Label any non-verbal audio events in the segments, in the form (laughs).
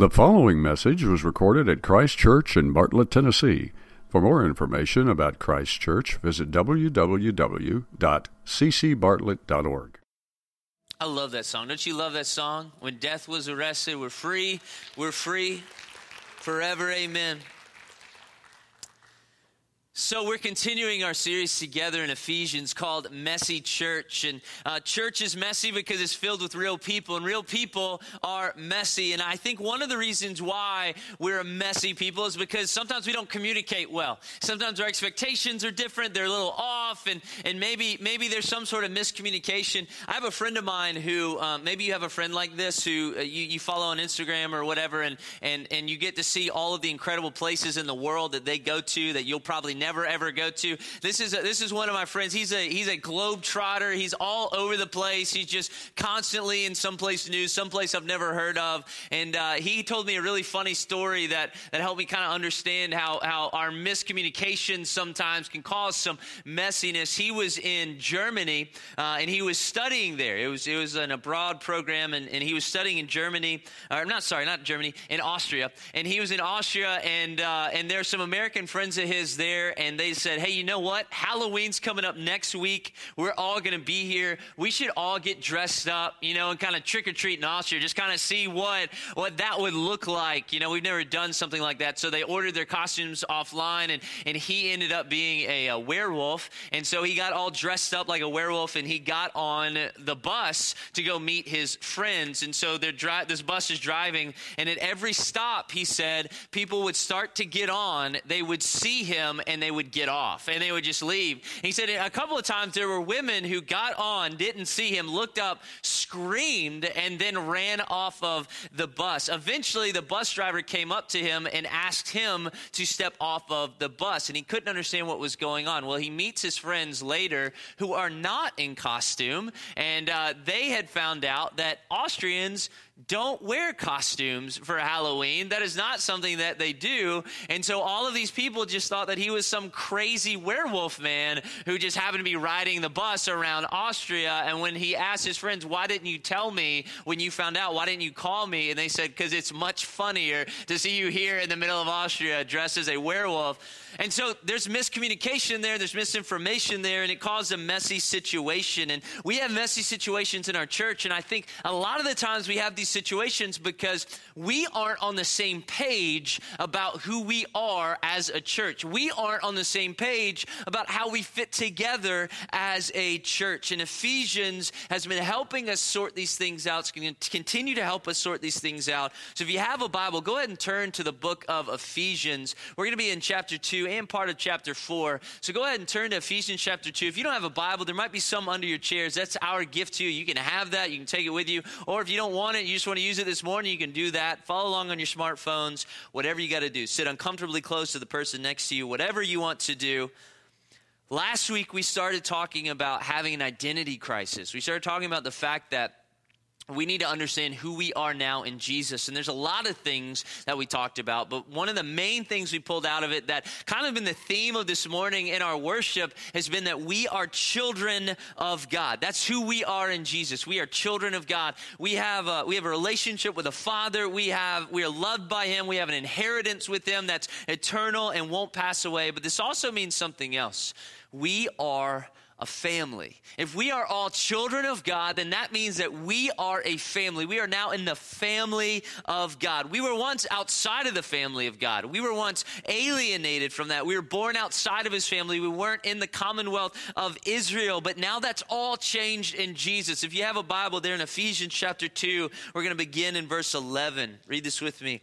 The following message was recorded at Christ Church in Bartlett, Tennessee. For more information about Christ Church, visit www.ccbartlett.org. I love that song. Don't you love that song? When death was arrested, we're free. We're free forever. Amen. So, we're continuing our series together in Ephesians called Messy Church. And uh, church is messy because it's filled with real people, and real people are messy. And I think one of the reasons why we're a messy people is because sometimes we don't communicate well. Sometimes our expectations are different, they're a little off, and, and maybe, maybe there's some sort of miscommunication. I have a friend of mine who, um, maybe you have a friend like this who uh, you, you follow on Instagram or whatever, and, and, and you get to see all of the incredible places in the world that they go to that you'll probably never never ever go to. This is a, this is one of my friends. He's a he's a globe trotter. He's all over the place. He's just constantly in someplace new, someplace I've never heard of. And uh, he told me a really funny story that that helped me kind of understand how how our miscommunication sometimes can cause some messiness. He was in Germany uh, and he was studying there. It was it was an abroad program, and, and he was studying in Germany. Or not sorry, not Germany, in Austria. And he was in Austria, and uh, and there's some American friends of his there, and they said, Hey, you know what? Halloween's coming up next week. We're all going to be here. We should all get dressed up, you know, and kind of trick or treat in Austria, just kind of see what, what that would look like. You know, we've never done something like that. So they ordered their costumes offline, and, and he ended up being a, a werewolf. And so he got all dressed up like a werewolf, and he got on the bus to go meet his friends. And so they're dri- this bus is driving, and at every stop, he said, people would start to get on. They would see him, and they they would get off and they would just leave. He said a couple of times there were women who got on, didn't see him, looked up, screamed, and then ran off of the bus. Eventually, the bus driver came up to him and asked him to step off of the bus, and he couldn't understand what was going on. Well, he meets his friends later who are not in costume, and uh, they had found out that Austrians don't wear costumes for Halloween. That is not something that they do. And so all of these people just thought that he was some crazy werewolf man who just happened to be riding the bus around Austria. And when he asked his friends, Why didn't you tell me when you found out? Why didn't you call me? And they said, Because it's much funnier to see you here in the middle of Austria dressed as a werewolf. And so there's miscommunication there, there's misinformation there, and it caused a messy situation. And we have messy situations in our church. And I think a lot of the times we have these situations because we aren't on the same page about who we are as a church. We aren't on the same page about how we fit together as a church. And Ephesians has been helping us sort these things out. It's going to continue to help us sort these things out. So if you have a Bible, go ahead and turn to the book of Ephesians. We're going to be in chapter 2 and part of chapter 4. So go ahead and turn to Ephesians chapter 2. If you don't have a Bible, there might be some under your chairs. That's our gift to you. You can have that, you can take it with you. Or if you don't want it, you just want to use it this morning, you can do that. Follow along on your smartphones, whatever you got to do. Sit uncomfortably close to the person next to you, whatever you want to do. Last week, we started talking about having an identity crisis. We started talking about the fact that we need to understand who we are now in Jesus. And there's a lot of things that we talked about, but one of the main things we pulled out of it that kind of been the theme of this morning in our worship has been that we are children of God. That's who we are in Jesus. We are children of God. We have a, we have a relationship with a Father. We have we are loved by Him. We have an inheritance with Him that's eternal and won't pass away. But this also means something else. We are a family. If we are all children of God, then that means that we are a family. We are now in the family of God. We were once outside of the family of God. We were once alienated from that. We were born outside of his family. We weren't in the commonwealth of Israel, but now that's all changed in Jesus. If you have a Bible there in Ephesians chapter 2, we're going to begin in verse 11. Read this with me.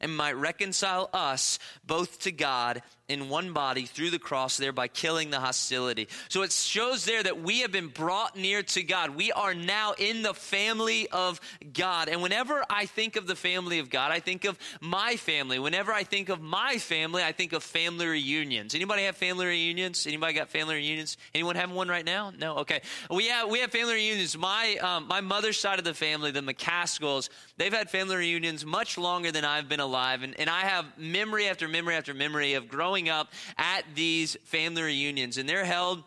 and might reconcile us both to God in one body through the cross, thereby killing the hostility. So it shows there that we have been brought near to God. We are now in the family of God. And whenever I think of the family of God, I think of my family. Whenever I think of my family, I think of family reunions. Anybody have family reunions? Anybody got family reunions? Anyone having one right now? No. Okay. We have we have family reunions. My um, my mother's side of the family, the McCaskills, they've had family reunions much longer than I've been alive, and, and I have memory after memory after memory of growing up at these family reunions, and they're held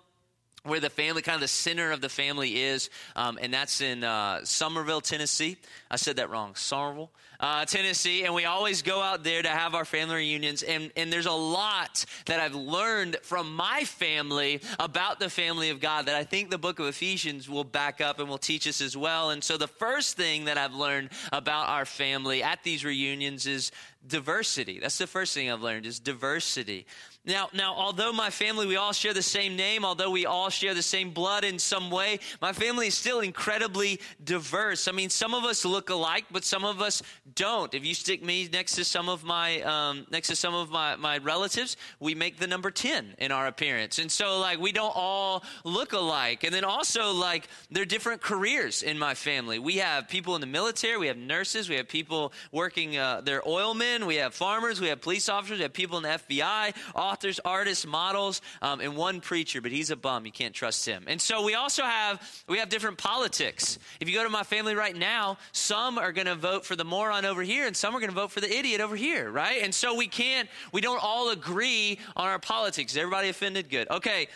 where the family, kind of the center of the family is, um, and that's in uh, Somerville, Tennessee. I said that wrong, Somerville, uh, Tennessee, and we always go out there to have our family reunions. And, and there's a lot that I've learned from my family about the family of God that I think the book of Ephesians will back up and will teach us as well. And so the first thing that I've learned about our family at these reunions is diversity. That's the first thing I've learned is diversity. Now, now, although my family, we all share the same name, although we all share the same blood in some way, my family is still incredibly diverse. I mean, some of us look alike, but some of us don't. If you stick me next to some of my um, next to some of my, my relatives, we make the number ten in our appearance, and so like we don't all look alike. And then also like there are different careers in my family. We have people in the military, we have nurses, we have people working uh, their oilmen, we have farmers, we have police officers, we have people in the FBI authors, artists, models, um, and one preacher, but he's a bum. You can't trust him. And so we also have we have different politics. If you go to my family right now, some are going to vote for the moron over here, and some are going to vote for the idiot over here, right? And so we can't we don't all agree on our politics. Is everybody offended? Good. Okay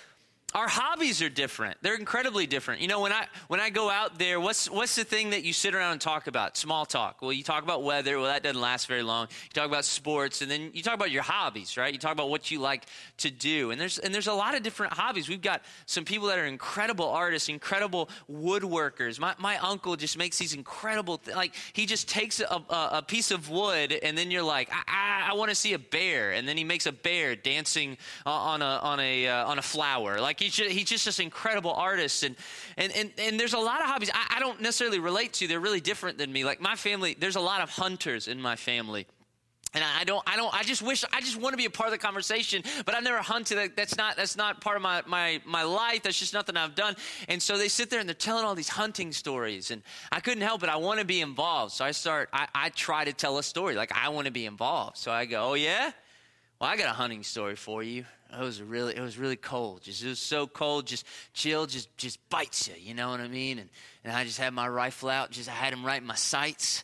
our hobbies are different. They're incredibly different. You know when i when i go out there what's what's the thing that you sit around and talk about? Small talk. Well you talk about weather. Well that doesn't last very long. You talk about sports and then you talk about your hobbies right? You talk about what you like to do. And there's and there's a lot of different hobbies. We've got some people that are incredible artists incredible woodworkers. My, my uncle just makes these incredible th- like he just takes a, a, a, piece of wood and then you're like i, I, I want to see a bear. And then he makes a bear dancing uh, on a on a uh, on a flower. Like he's just, he's just this incredible artist. And, and, and, and there's a lot of hobbies I, I don't necessarily relate to. They're really different than me. Like my family, there's a lot of hunters in my family. And I don't, I don't, I just wish, I just want to be a part of the conversation, but I've never hunted. That's not, that's not part of my, my, my life. That's just nothing I've done. And so they sit there and they're telling all these hunting stories and I couldn't help it. I want to be involved. So I start, I, I try to tell a story. Like I want to be involved. So I go, oh yeah? Well, I got a hunting story for you it was really it was really cold. Just it was so cold, just chill, just just bites you. You know what I mean? And and I just had my rifle out, just I had him right in my sights.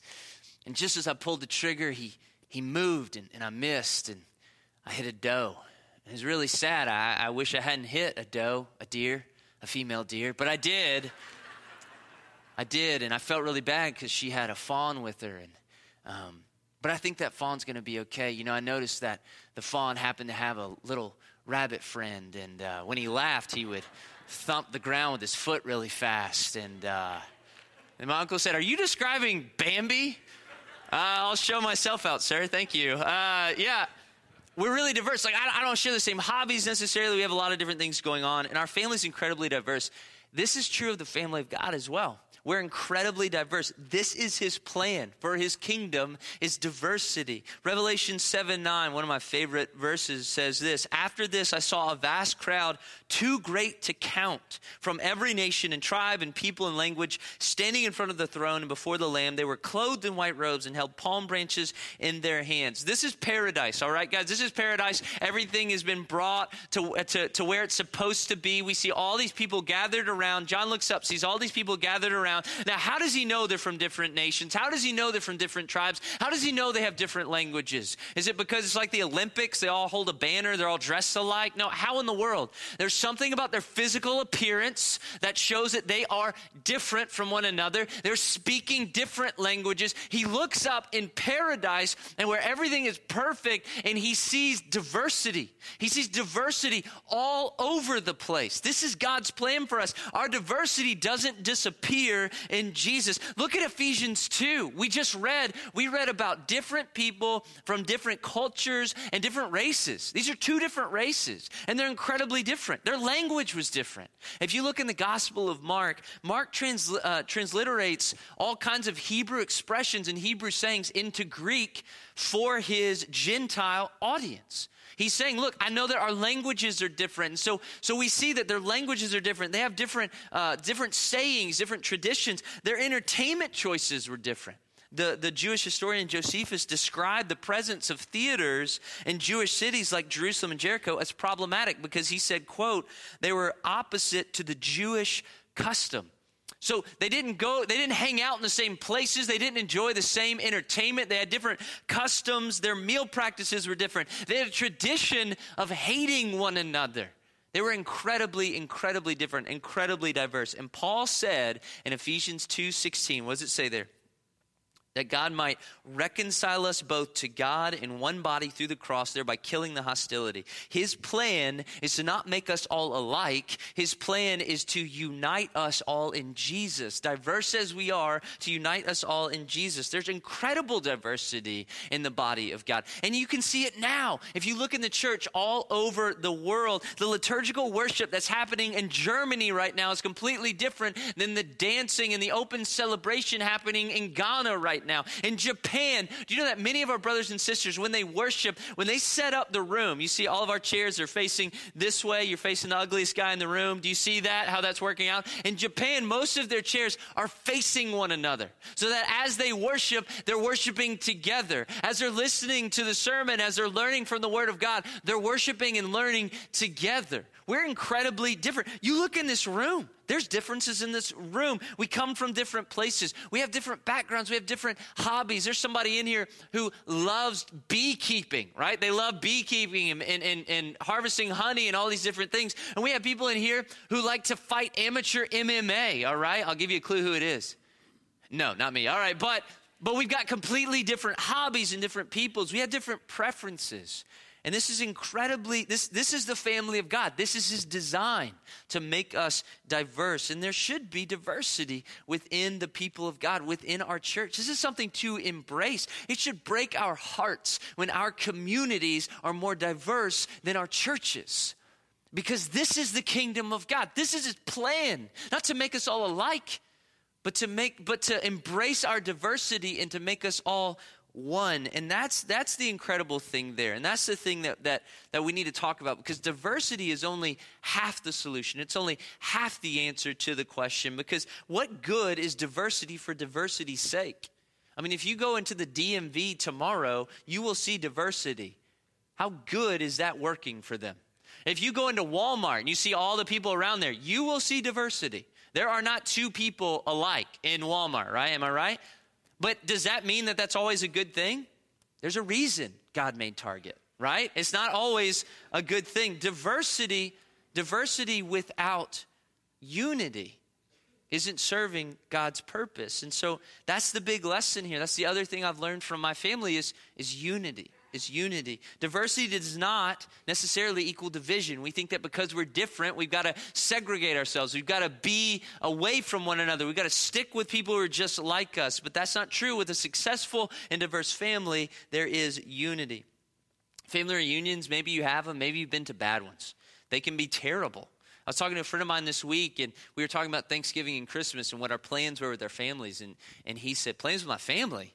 And just as I pulled the trigger, he he moved and, and I missed and I hit a doe. It was really sad. I, I wish I hadn't hit a doe, a deer, a female deer, but I did. I did, and I felt really bad because she had a fawn with her, and um, but I think that fawn's going to be okay. You know, I noticed that the fawn happened to have a little rabbit friend, and uh, when he laughed, he would thump the ground with his foot really fast. And, uh, and my uncle said, Are you describing Bambi? Uh, I'll show myself out, sir. Thank you. Uh, yeah, we're really diverse. Like, I, I don't share the same hobbies necessarily. We have a lot of different things going on, and our family's incredibly diverse. This is true of the family of God as well. We're incredibly diverse. This is his plan for his kingdom is diversity. Revelation 7 9, one of my favorite verses says this After this, I saw a vast crowd, too great to count, from every nation and tribe and people and language, standing in front of the throne and before the Lamb. They were clothed in white robes and held palm branches in their hands. This is paradise, all right, guys? This is paradise. Everything has been brought to, to, to where it's supposed to be. We see all these people gathered around. John looks up, sees all these people gathered around around. Now, how does he know they're from different nations? How does he know they're from different tribes? How does he know they have different languages? Is it because it's like the Olympics? They all hold a banner, they're all dressed alike? No, how in the world? There's something about their physical appearance that shows that they are different from one another. They're speaking different languages. He looks up in paradise and where everything is perfect and he sees diversity. He sees diversity all over the place. This is God's plan for us. Our diversity doesn't disappear in Jesus. Look at Ephesians 2. We just read, we read about different people from different cultures and different races. These are two different races, and they're incredibly different. Their language was different. If you look in the Gospel of Mark, Mark trans, uh, transliterates all kinds of Hebrew expressions and Hebrew sayings into Greek for his Gentile audience. He's saying, look, I know that our languages are different. so, so we see that their languages are different. They have different, uh, different sayings, different traditions. Their entertainment choices were different. The, the Jewish historian Josephus described the presence of theaters in Jewish cities like Jerusalem and Jericho as problematic because he said, quote, they were opposite to the Jewish custom. So they didn't go, they didn't hang out in the same places. They didn't enjoy the same entertainment. They had different customs. Their meal practices were different. They had a tradition of hating one another. They were incredibly, incredibly different, incredibly diverse. And Paul said in Ephesians 2 16, what does it say there? That God might reconcile us both to God in one body through the cross, thereby killing the hostility. His plan is to not make us all alike. His plan is to unite us all in Jesus. Diverse as we are, to unite us all in Jesus. There's incredible diversity in the body of God. And you can see it now. If you look in the church all over the world, the liturgical worship that's happening in Germany right now is completely different than the dancing and the open celebration happening in Ghana right right now. In Japan, do you know that many of our brothers and sisters, when they worship, when they set up the room, you see all of our chairs are facing this way. You're facing the ugliest guy in the room. Do you see that, how that's working out? In Japan, most of their chairs are facing one another so that as they worship, they're worshiping together. As they're listening to the sermon, as they're learning from the Word of God, they're worshiping and learning together. We're incredibly different. You look in this room, there's differences in this room. We come from different places. We have different backgrounds. We have different hobbies. There's somebody in here who loves beekeeping, right? They love beekeeping and, and, and, harvesting honey and all these different things. And we have people in here who like to fight amateur MMA, all right? I'll give you a clue who it is. No, not me. All right, but but we've got completely different hobbies and different peoples. We have different preferences. And this is incredibly, this, this is the family of God. This is his design to make us diverse. And there should be diversity within the people of God, within our church. This is something to embrace. It should break our hearts when our communities are more diverse than our churches. Because this is the kingdom of God. This is his plan, not to make us all alike, but to make but to embrace our diversity and to make us all one and that's that's the incredible thing there and that's the thing that that that we need to talk about because diversity is only half the solution. It's only half the answer to the question because what good is diversity for diversity's sake? I mean if you go into the dmv tomorrow you will see diversity. How good is that working for them? If you go into walmart and you see all the people around there you will see diversity. There are not two people alike in walmart right? Am i right but does that mean that that's always a good thing? There's a reason God made Target, right? It's not always a good thing. Diversity, diversity without unity isn't serving God's purpose. And so that's the big lesson here. That's the other thing I've learned from my family is, is unity is unity. Diversity does not necessarily equal division. We think that because we're different, we've got to segregate ourselves. We've got to be away from one another. We've got to stick with people who are just like us. But that's not true. With a successful and diverse family, there is unity. Family reunions, maybe you have them, maybe you've been to bad ones. They can be terrible. I was talking to a friend of mine this week, and we were talking about Thanksgiving and Christmas and what our plans were with our families. And, and he said, Plans with my family?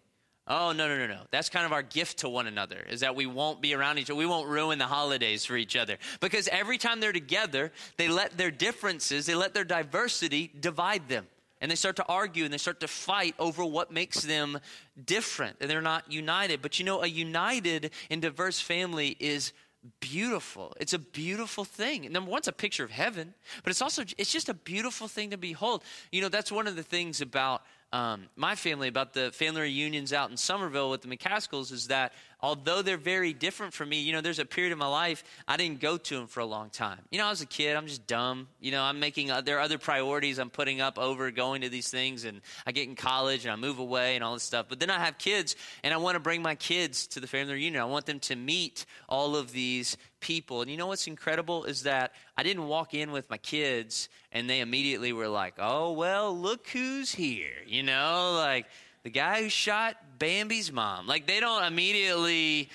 Oh, no, no, no, no. That's kind of our gift to one another, is that we won't be around each other. We won't ruin the holidays for each other. Because every time they're together, they let their differences, they let their diversity divide them. And they start to argue and they start to fight over what makes them different. And they're not united. But you know, a united and diverse family is beautiful. It's a beautiful thing. Number one, it's a picture of heaven, but it's also it's just a beautiful thing to behold. You know, that's one of the things about um, my family about the family reunions out in Somerville with the McCaskills is that although they're very different from me, you know, there's a period of my life I didn't go to them for a long time. You know, I was a kid, I'm just dumb. You know, I'm making, there are other priorities I'm putting up over going to these things, and I get in college and I move away and all this stuff. But then I have kids, and I want to bring my kids to the family reunion. I want them to meet all of these people. And you know what's incredible is that I didn't walk in with my kids and they immediately were like, oh, well, look who's here. You know, like the guy who shot Bambi's mom. Like they don't immediately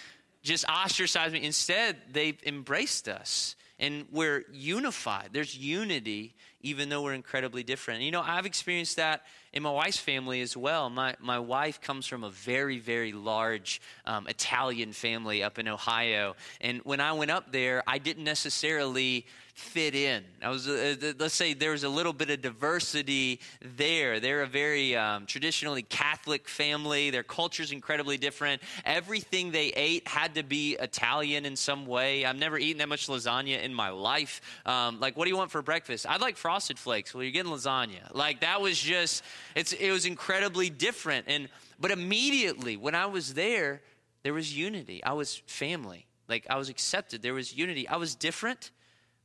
just ostracize me. Instead, they've embraced us and we're unified. There's unity, even though we're incredibly different. You know, I've experienced that in my wife's family as well. My, my wife comes from a very, very large um, Italian family up in Ohio. And when I went up there, I didn't necessarily fit in. I was, uh, let's say there was a little bit of diversity there. They're a very um, traditionally Catholic family. Their culture's incredibly different. Everything they ate had to be Italian in some way. I've never eaten that much lasagna in my life. Um, like, what do you want for breakfast? I'd like frosted flakes. Well, you're getting lasagna. Like that was just, it's, it was incredibly different. And but immediately when I was there, there was unity. I was family. Like I was accepted. There was unity. I was different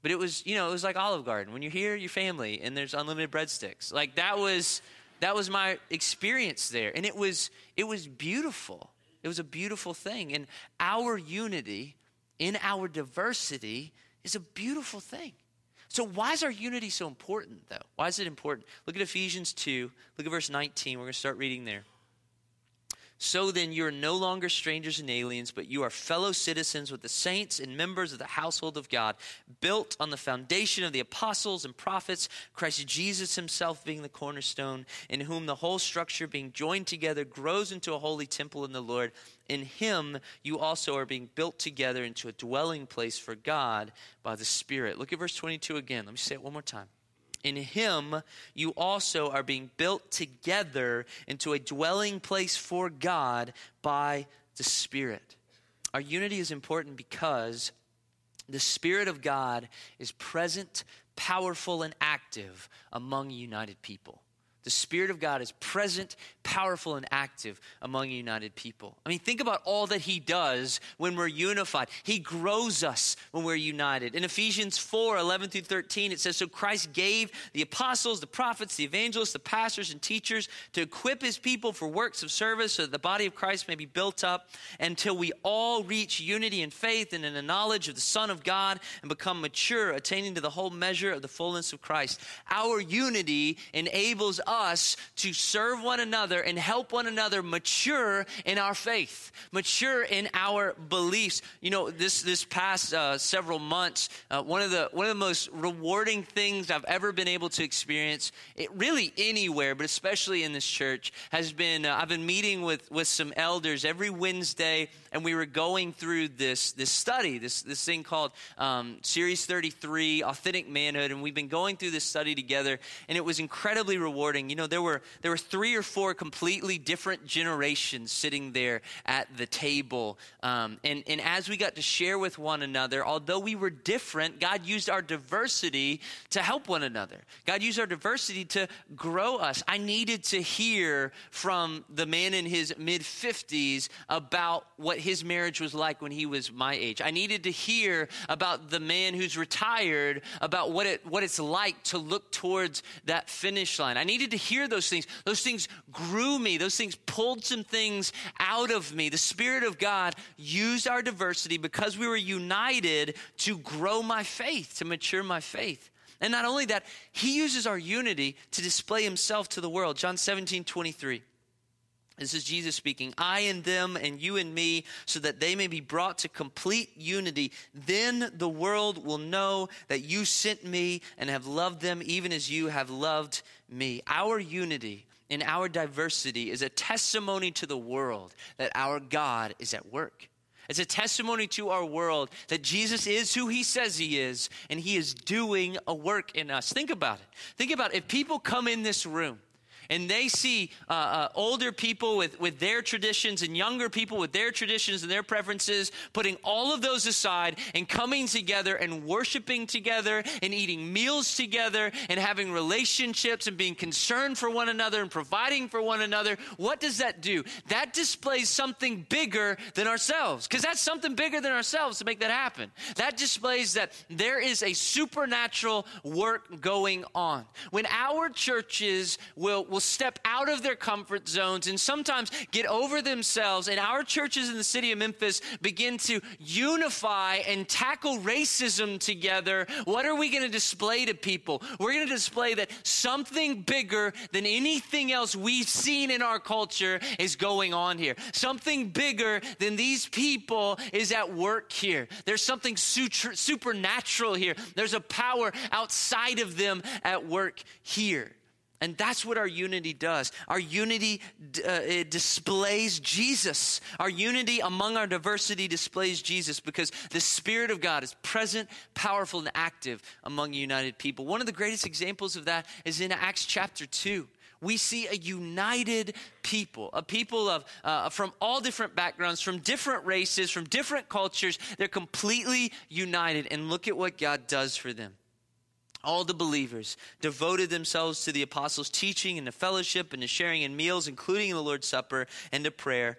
but it was, you know, it was like Olive Garden. When you're here, your family, and there's unlimited breadsticks. Like that was that was my experience there. And it was it was beautiful. It was a beautiful thing. And our unity in our diversity is a beautiful thing. So why is our unity so important though? Why is it important? Look at Ephesians 2. Look at verse 19. We're going to start reading there. So then, you are no longer strangers and aliens, but you are fellow citizens with the saints and members of the household of God, built on the foundation of the apostles and prophets, Christ Jesus himself being the cornerstone, in whom the whole structure, being joined together, grows into a holy temple in the Lord. In him, you also are being built together into a dwelling place for God by the Spirit. Look at verse 22 again. Let me say it one more time. In him, you also are being built together into a dwelling place for God by the Spirit. Our unity is important because the Spirit of God is present, powerful, and active among united people. The Spirit of God is present, powerful, and active among united people. I mean, think about all that He does when we're unified. He grows us when we're united. In Ephesians 4 11 through 13, it says, So Christ gave the apostles, the prophets, the evangelists, the pastors, and teachers to equip His people for works of service so that the body of Christ may be built up until we all reach unity in faith and in the knowledge of the Son of God and become mature, attaining to the whole measure of the fullness of Christ. Our unity enables us us to serve one another and help one another mature in our faith, mature in our beliefs. You know, this this past uh, several months, uh, one of the one of the most rewarding things I've ever been able to experience, it really anywhere, but especially in this church, has been uh, I've been meeting with with some elders every Wednesday, and we were going through this this study, this this thing called um, Series 33, Authentic Manhood, and we've been going through this study together, and it was incredibly rewarding you know, there were, there were three or four completely different generations sitting there at the table. Um, and, and as we got to share with one another, although we were different, God used our diversity to help one another. God used our diversity to grow us. I needed to hear from the man in his mid 50s about what his marriage was like when he was my age. I needed to hear about the man who's retired, about what, it, what it's like to look towards that finish line. I needed to to hear those things. Those things grew me, those things pulled some things out of me. The Spirit of God used our diversity because we were united to grow my faith, to mature my faith. And not only that, He uses our unity to display Himself to the world. John 17, 23. This is Jesus speaking. I and them and you and me, so that they may be brought to complete unity. Then the world will know that you sent me and have loved them even as you have loved me. Our unity in our diversity is a testimony to the world that our God is at work. It's a testimony to our world that Jesus is who he says he is, and he is doing a work in us. Think about it. Think about it. if people come in this room and they see uh, uh, older people with, with their traditions and younger people with their traditions and their preferences, putting all of those aside and coming together and worshiping together and eating meals together and having relationships and being concerned for one another and providing for one another, what does that do? That displays something bigger than ourselves, because that's something bigger than ourselves to make that happen. That displays that there is a supernatural work going on. When our churches will, will will step out of their comfort zones and sometimes get over themselves. And our churches in the city of Memphis begin to unify and tackle racism together. What are we going to display to people? We're going to display that something bigger than anything else we've seen in our culture is going on here. Something bigger than these people is at work here. There's something supernatural here. There's a power outside of them at work here. And that's what our unity does. Our unity uh, displays Jesus. Our unity among our diversity displays Jesus because the Spirit of God is present, powerful, and active among united people. One of the greatest examples of that is in Acts chapter 2 we see a united people, a people of uh, from all different backgrounds, from different races, from different cultures. They're completely united, and look at what God does for them. All the believers devoted themselves to the apostles' teaching and to fellowship and to sharing in meals, including the Lord's Supper and to prayer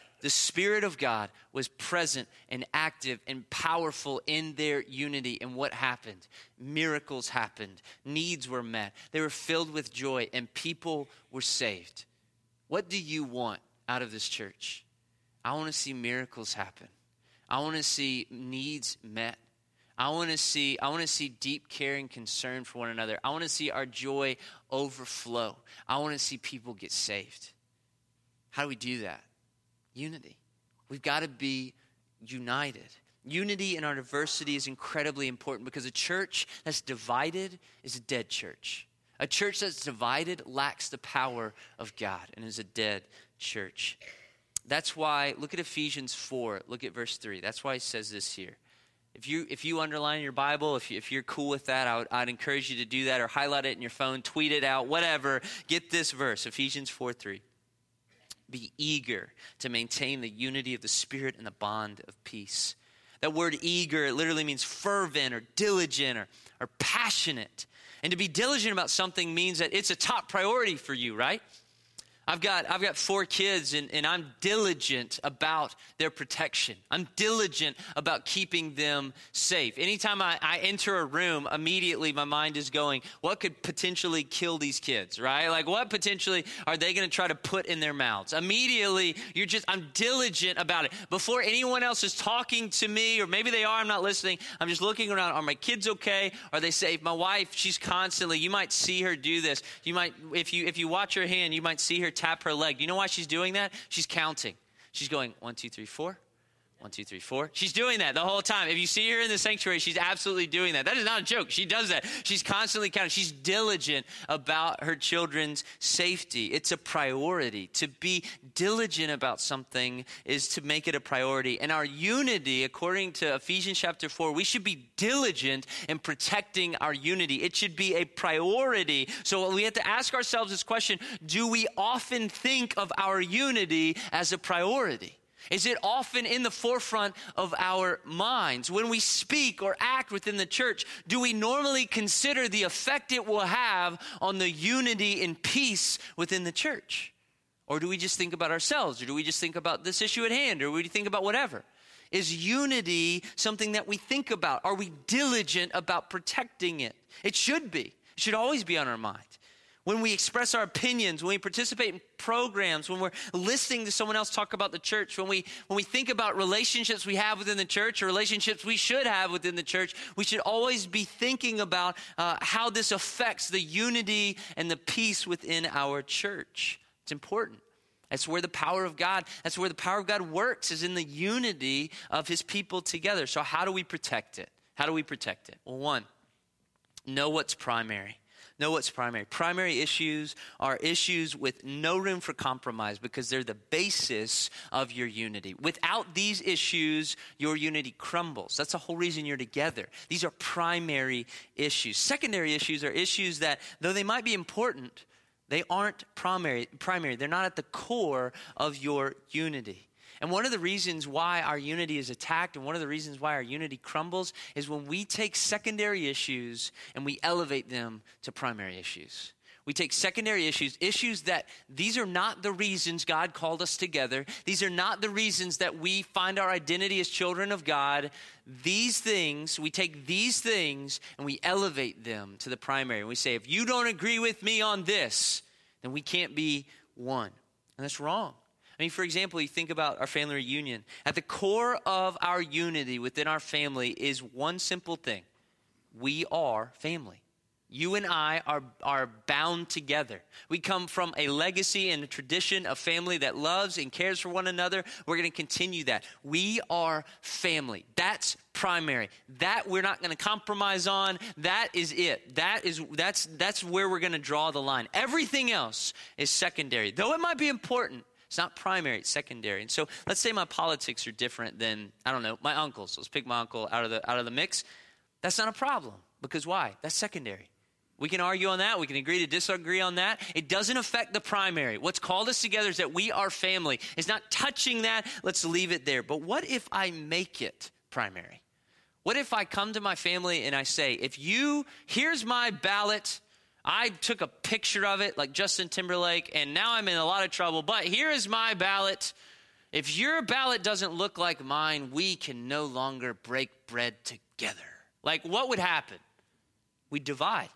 the Spirit of God was present and active and powerful in their unity. And what happened? Miracles happened, needs were met, they were filled with joy, and people were saved. What do you want out of this church? I want to see miracles happen. I want to see needs met. I want to see I want to see deep care and concern for one another. I want to see our joy overflow. I want to see people get saved. How do we do that? Unity. We've got to be united. Unity in our diversity is incredibly important because a church that's divided is a dead church. A church that's divided lacks the power of God and is a dead church. That's why, look at Ephesians 4, look at verse 3. That's why he says this here. If you, if you underline your Bible, if, you, if you're cool with that, I would, I'd encourage you to do that or highlight it in your phone, tweet it out, whatever. Get this verse, Ephesians 4 3 be eager to maintain the unity of the Spirit and the bond of peace. That word eager, it literally means fervent or diligent or, or passionate. And to be diligent about something means that it's a top priority for you, right? I've got, I've got four kids, and, and I'm diligent about their protection. I'm diligent about keeping them safe. Anytime I, I enter a room, immediately my mind is going, what could potentially kill these kids, right? Like, what potentially are they going to try to put in their mouths? Immediately, you're just, I'm diligent about it. Before anyone else is talking to me, or maybe they are, I'm not listening, I'm just looking around. Are my kids okay? Are they safe? My wife, she's constantly, you might see her do this. You might, if you, if you watch her hand, you might see her tap her leg. You know why she's doing that? She's counting. She's going one, two, three, four. One, two, three, four. She's doing that the whole time. If you see her in the sanctuary, she's absolutely doing that. That is not a joke. She does that. She's constantly counting. She's diligent about her children's safety. It's a priority. To be diligent about something is to make it a priority. And our unity, according to Ephesians chapter 4, we should be diligent in protecting our unity. It should be a priority. So we have to ask ourselves this question do we often think of our unity as a priority? Is it often in the forefront of our minds? When we speak or act within the church, do we normally consider the effect it will have on the unity and peace within the church? Or do we just think about ourselves? Or do we just think about this issue at hand? Or do we think about whatever? Is unity something that we think about? Are we diligent about protecting it? It should be. It should always be on our mind when we express our opinions, when we participate in programs, when we're listening to someone else talk about the church, when we when we think about relationships we have within the church or relationships we should have within the church, we should always be thinking about uh, how this affects the unity and the peace within our church. It's important. That's where the power of God, that's where the power of God works, is in the unity of his people together. So how do we protect it? How do we protect it? Well, one, know what's primary. Know what's primary. Primary issues are issues with no room for compromise because they're the basis of your unity. Without these issues, your unity crumbles. That's the whole reason you're together. These are primary issues. Secondary issues are issues that, though they might be important, they aren't primary. Primary. They're not at the core of your unity. And one of the reasons why our unity is attacked and one of the reasons why our unity crumbles is when we take secondary issues and we elevate them to primary issues. We take secondary issues, issues that these are not the reasons God called us together. These are not the reasons that we find our identity as children of God. These things, we take these things and we elevate them to the primary. And we say, if you don't agree with me on this, then we can't be one. And that's wrong. I mean, for example, you think about our family reunion. At the core of our unity within our family is one simple thing we are family. You and I are, are bound together. We come from a legacy and a tradition of family that loves and cares for one another. We're going to continue that. We are family. That's primary. That we're not going to compromise on. That is it. That is that's that's where we're going to draw the line. Everything else is secondary. Though it might be important, it's not primary, it's secondary. And so let's say my politics are different than, I don't know, my uncle's. Let's pick my uncle out of the out of the mix. That's not a problem. Because why? That's secondary. We can argue on that. We can agree to disagree on that. It doesn't affect the primary. What's called us together is that we are family. It's not touching that. Let's leave it there. But what if I make it primary? What if I come to my family and I say, if you, here's my ballot. I took a picture of it like Justin Timberlake, and now I'm in a lot of trouble, but here is my ballot. If your ballot doesn't look like mine, we can no longer break bread together. Like, what would happen? We'd divide.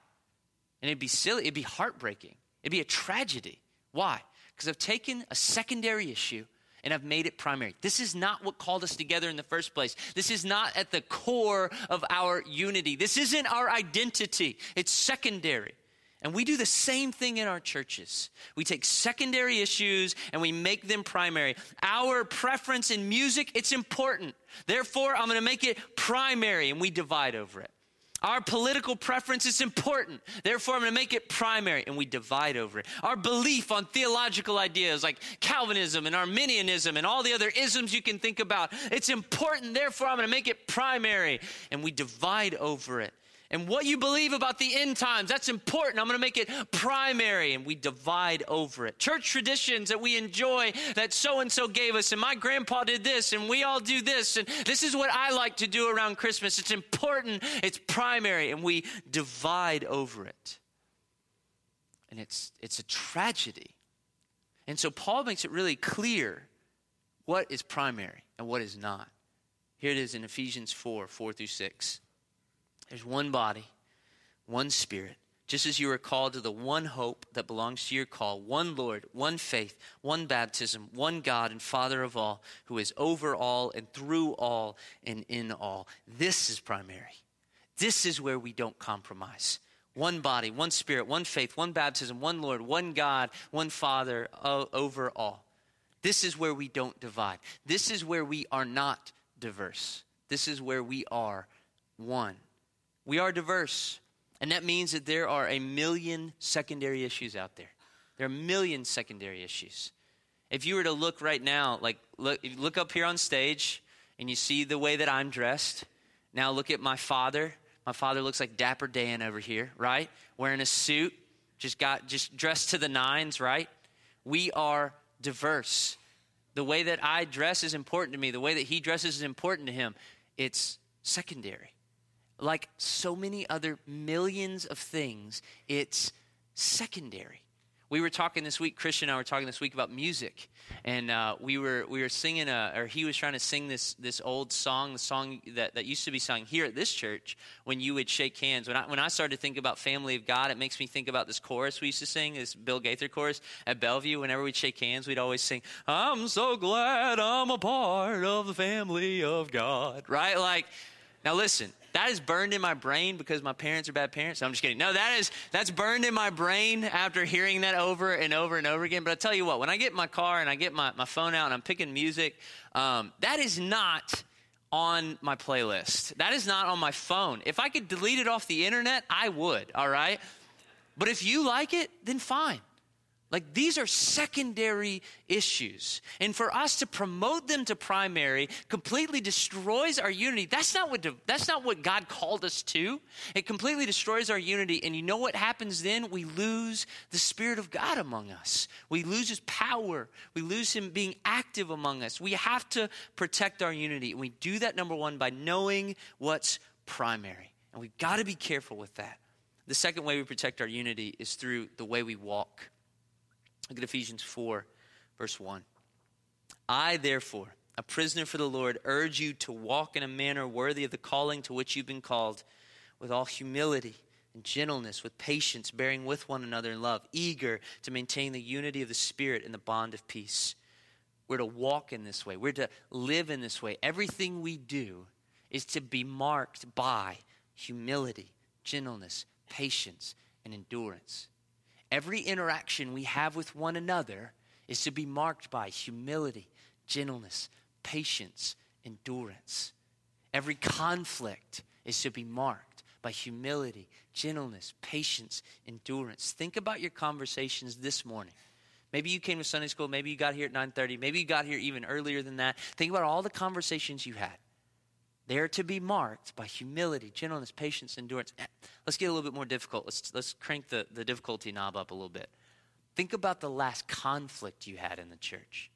And it'd be silly, it'd be heartbreaking, it'd be a tragedy. Why? Because I've taken a secondary issue and I've made it primary. This is not what called us together in the first place. This is not at the core of our unity. This isn't our identity, it's secondary. And we do the same thing in our churches. We take secondary issues and we make them primary. Our preference in music, it's important. Therefore, I'm going to make it primary and we divide over it. Our political preference is important. Therefore, I'm going to make it primary, and we divide over it. Our belief on theological ideas like Calvinism and Arminianism and all the other isms you can think about, it's important. Therefore, I'm going to make it primary, and we divide over it and what you believe about the end times. That's important. I'm going to make it primary, and we divide over it. Church traditions that we enjoy that so and so gave us, and my grandpa did this, and we all do this, and this is what I like to do around Christmas. It's important, it's primary, and we divide over it. And it's, it's a tragedy. And so Paul makes it really clear what is primary and what is not. Here it is in Ephesians 4 4 through 6. There's one body, one spirit. Just as you are called to the one hope that belongs to your call, one Lord, one faith, one baptism, one God and Father of all, who is over all and through all and in all. This is primary. This is where we don't compromise. One body, one spirit, one faith, one baptism, one Lord, one God, one Father over all. This is where we don't divide. This is where we are not diverse. This is where we are one. We are diverse. And that means that there are a million secondary issues out there. There are a million secondary issues. If you were to look right now, like look, look up here on stage and you see the way that I'm dressed. Now look at my father. My father looks like Dapper Dan over here, right? Wearing a suit, just got just dressed to the nines, right? We are diverse. The way that I dress is important to me. The way that he dresses is important to him. It's secondary like so many other millions of things, it's secondary. We were talking this week, Christian and I were talking this week about music, and uh, we were we were singing, a, or he was trying to sing this this old song, the song that, that used to be sung here at this church when you would shake hands. When I when I started to think about family of God, it makes me think about this chorus we used to sing, this Bill Gaither chorus at Bellevue. Whenever we'd shake hands, we'd always sing, "I'm so glad I'm a part of the family of God." Right? Like, now listen, that is burned in my brain because my parents are bad parents. No, I'm just kidding. No, that is that's burned in my brain after hearing that over and over and over again. But I tell you what, when I get in my car and I get my, my phone out and I'm picking music, um, that is not on my playlist. That is not on my phone. If I could delete it off the internet, I would, all right? But if you like it, then fine. Like these are secondary issues. And for us to promote them to primary completely destroys our unity. That's not what that's not what God called us to. It completely destroys our unity and you know what happens then? We lose the spirit of God among us. We lose his power. We lose him being active among us. We have to protect our unity. And we do that number 1 by knowing what's primary. And we've got to be careful with that. The second way we protect our unity is through the way we walk. Look at Ephesians 4, verse 1. I, therefore, a prisoner for the Lord, urge you to walk in a manner worthy of the calling to which you've been called, with all humility and gentleness, with patience, bearing with one another in love, eager to maintain the unity of the Spirit in the bond of peace. We're to walk in this way, we're to live in this way. Everything we do is to be marked by humility, gentleness, patience, and endurance. Every interaction we have with one another is to be marked by humility, gentleness, patience, endurance. Every conflict is to be marked by humility, gentleness, patience, endurance. Think about your conversations this morning. Maybe you came to Sunday school, maybe you got here at 9:30, maybe you got here even earlier than that. Think about all the conversations you had. They're to be marked by humility, gentleness, patience, endurance. Eh, let's get a little bit more difficult. Let's, let's crank the, the difficulty knob up a little bit. Think about the last conflict you had in the church.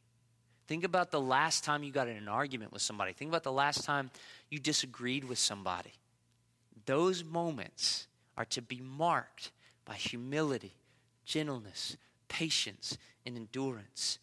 Think about the last time you got in an argument with somebody. Think about the last time you disagreed with somebody. Those moments are to be marked by humility, gentleness, patience, and endurance.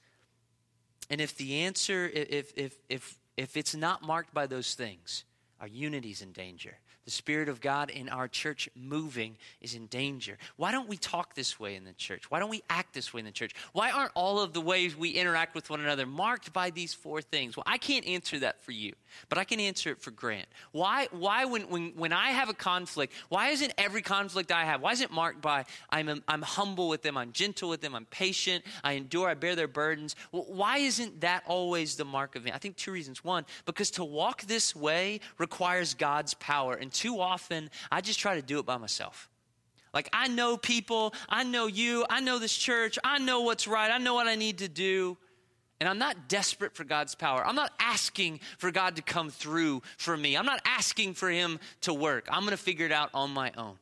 And if the answer, if, if, if if it's not marked by those things, our unity's in danger. The Spirit of God in our church moving is in danger. Why don't we talk this way in the church? Why don't we act this way in the church? Why aren't all of the ways we interact with one another marked by these four things? Well, I can't answer that for you, but I can answer it for Grant. Why, why when, when, when I have a conflict, why isn't every conflict I have, why is it marked by I'm, I'm humble with them, I'm gentle with them, I'm patient, I endure, I bear their burdens? Well, why isn't that always the mark of me? I think two reasons. One, because to walk this way requires God's power. And too often, I just try to do it by myself. Like, I know people, I know you, I know this church, I know what's right, I know what I need to do. And I'm not desperate for God's power. I'm not asking for God to come through for me. I'm not asking for Him to work. I'm going to figure it out on my own.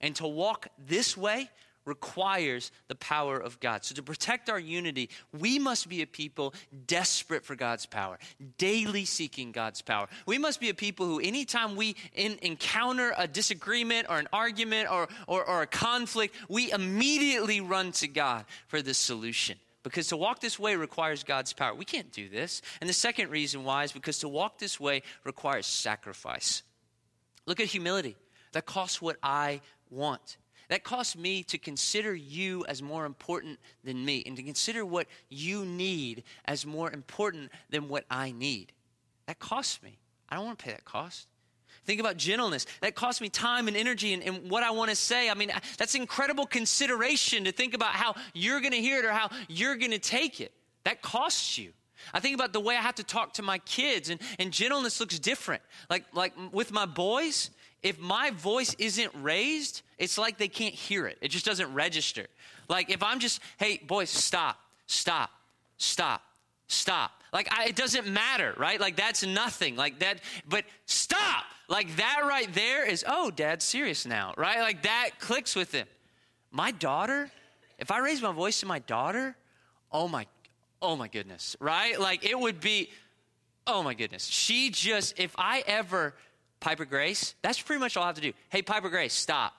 And to walk this way requires the power of God. So, to protect our unity, we must be a people desperate for God's power, daily seeking God's power. We must be a people who, anytime we in, encounter a disagreement or an argument or, or, or a conflict, we immediately run to God for the solution. Because to walk this way requires God's power. We can't do this. And the second reason why is because to walk this way requires sacrifice. Look at humility. That costs what I want. That costs me to consider you as more important than me and to consider what you need as more important than what I need. That costs me. I don't want to pay that cost. Think about gentleness. That costs me time and energy and, and what I want to say. I mean, that's incredible consideration to think about how you're going to hear it or how you're going to take it. That costs you. I think about the way I have to talk to my kids, and, and gentleness looks different. Like, like with my boys, if my voice isn't raised, it's like they can't hear it. It just doesn't register. Like if I'm just, hey, boys, stop, stop, stop, stop. Like I, it doesn't matter, right? Like that's nothing. Like that, but stop. Like that right there is, oh, dad's serious now, right? Like that clicks with him. My daughter, if I raise my voice to my daughter, oh my, oh my goodness, right? Like it would be, oh my goodness. She just, if I ever Piper Grace, that's pretty much all I have to do. Hey, Piper Grace, stop.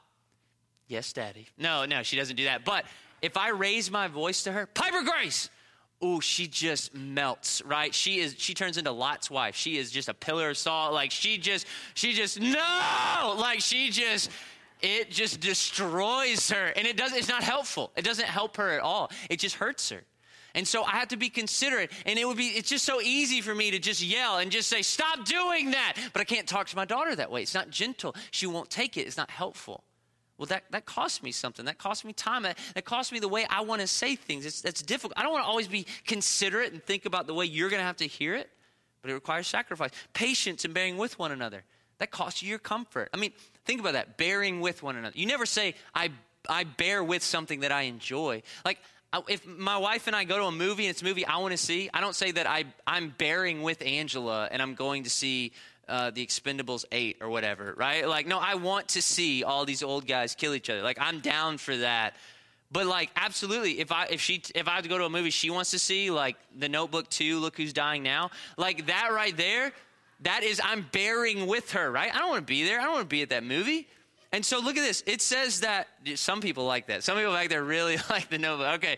Yes, Daddy. No, no, she doesn't do that. But if I raise my voice to her, Piper Grace, oh, she just melts, right? She is she turns into Lot's wife. She is just a pillar of salt. Like she just, she just, no! Like she just it just destroys her. And it does it's not helpful. It doesn't help her at all. It just hurts her. And so I have to be considerate. And it would be, it's just so easy for me to just yell and just say, stop doing that. But I can't talk to my daughter that way. It's not gentle. She won't take it. It's not helpful. Well, that, that costs me something. That costs me time. That, that costs me the way I want to say things. It's, that's difficult. I don't want to always be considerate and think about the way you're going to have to hear it, but it requires sacrifice. Patience and bearing with one another. That costs you your comfort. I mean, think about that bearing with one another. You never say, I, I bear with something that I enjoy. Like, if my wife and I go to a movie and it's a movie I want to see, I don't say that I, I'm bearing with Angela and I'm going to see uh, the Expendables 8 or whatever, right? Like, no, I want to see all these old guys kill each other. Like, I'm down for that. But like, absolutely, if I if she if I have to go to a movie she wants to see, like The Notebook 2, Look Who's Dying Now, like that right there, that is I'm bearing with her, right? I don't want to be there. I don't want to be at that movie. And so look at this. It says that some people like that. Some people back there really (laughs) like the Nova. Okay.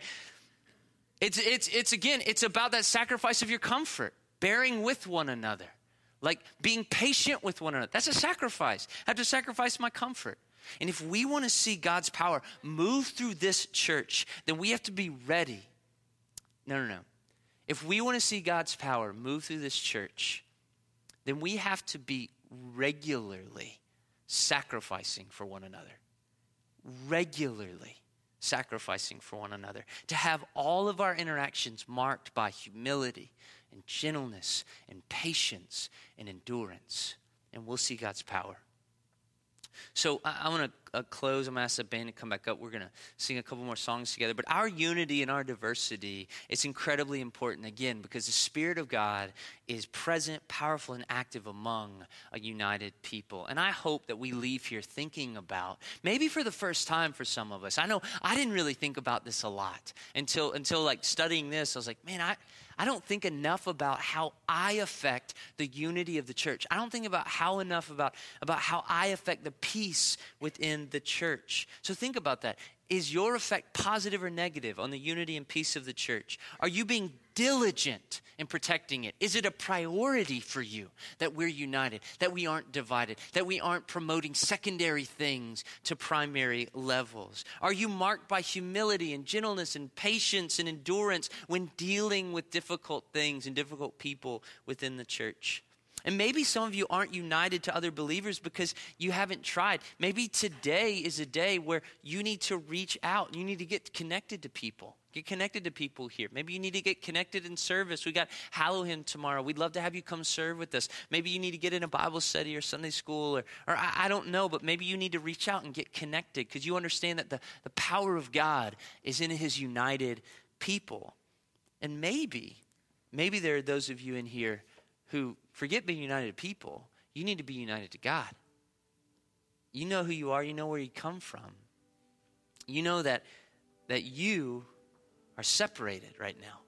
It's it's it's again, it's about that sacrifice of your comfort, bearing with one another. Like being patient with one another. That's a sacrifice. I have to sacrifice my comfort. And if we want to see God's power move through this church, then we have to be ready. No, no, no. If we want to see God's power move through this church, then we have to be regularly sacrificing for one another. Regularly sacrificing for one another. To have all of our interactions marked by humility and gentleness and patience and endurance. And we'll see God's power. So I, I want to uh, close. I'm going to ask the band to come back up. We're going to sing a couple more songs together. But our unity and our diversity is incredibly important, again, because the Spirit of God is present, powerful, and active among a united people. And I hope that we leave here thinking about, maybe for the first time for some of us. I know I didn't really think about this a lot until, until like studying this. I was like, man, I I don't think enough about how I affect the unity of the church. I don't think about how enough about, about how I affect the peace within the church. So think about that. Is your effect positive or negative on the unity and peace of the church? Are you being diligent in protecting it? Is it a priority for you that we're united, that we aren't divided, that we aren't promoting secondary things to primary levels? Are you marked by humility and gentleness and patience and endurance when dealing with difficult things and difficult people within the church? And maybe some of you aren't united to other believers because you haven't tried. Maybe today is a day where you need to reach out. You need to get connected to people. Get connected to people here. Maybe you need to get connected in service. We got Hallow Him tomorrow. We'd love to have you come serve with us. Maybe you need to get in a Bible study or Sunday school, or, or I, I don't know, but maybe you need to reach out and get connected because you understand that the, the power of God is in His united people. And maybe, maybe there are those of you in here who forget being united to people. You need to be united to God. You know who you are, you know where you come from. You know that that you are separated right now.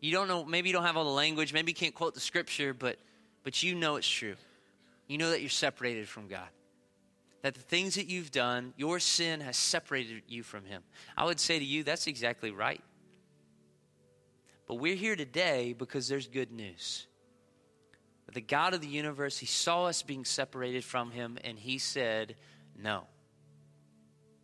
You don't know, maybe you don't have all the language, maybe you can't quote the scripture, but but you know it's true. You know that you're separated from God. That the things that you've done, your sin has separated you from Him. I would say to you, that's exactly right. But we're here today because there's good news. The God of the universe, He saw us being separated from Him, and He said, No.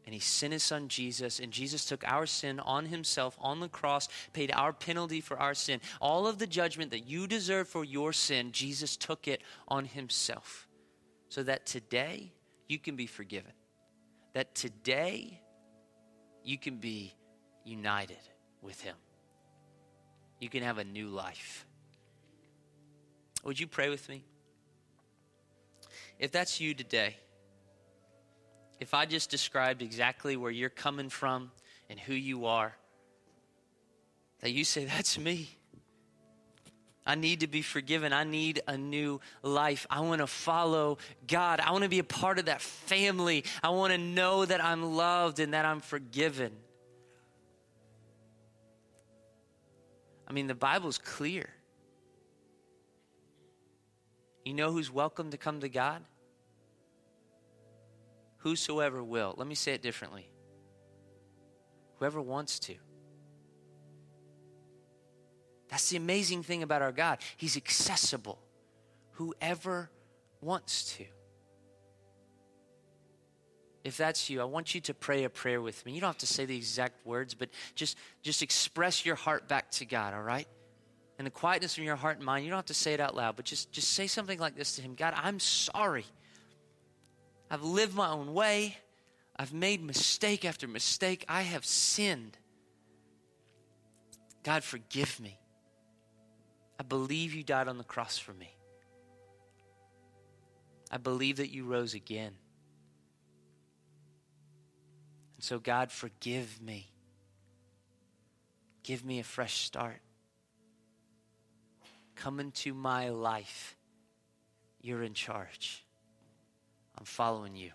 And He sent His Son Jesus, and Jesus took our sin on Himself on the cross, paid our penalty for our sin. All of the judgment that you deserve for your sin, Jesus took it on Himself. So that today you can be forgiven. That today you can be united with Him you can have a new life. Would you pray with me? If that's you today, if I just described exactly where you're coming from and who you are, that you say, That's me. I need to be forgiven. I need a new life. I want to follow God. I want to be a part of that family. I want to know that I'm loved and that I'm forgiven. I mean, the Bible's clear. You know who's welcome to come to God? Whosoever will. Let me say it differently. Whoever wants to. That's the amazing thing about our God. He's accessible. Whoever wants to if that's you, I want you to pray a prayer with me. You don't have to say the exact words, but just, just express your heart back to God, all right? In the quietness of your heart and mind, you don't have to say it out loud, but just, just say something like this to Him God, I'm sorry. I've lived my own way. I've made mistake after mistake. I have sinned. God, forgive me. I believe you died on the cross for me. I believe that you rose again. And so, God, forgive me. Give me a fresh start. Come into my life. You're in charge. I'm following you.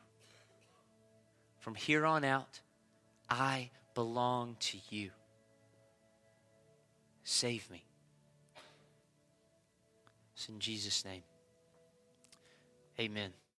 From here on out, I belong to you. Save me. It's in Jesus' name. Amen.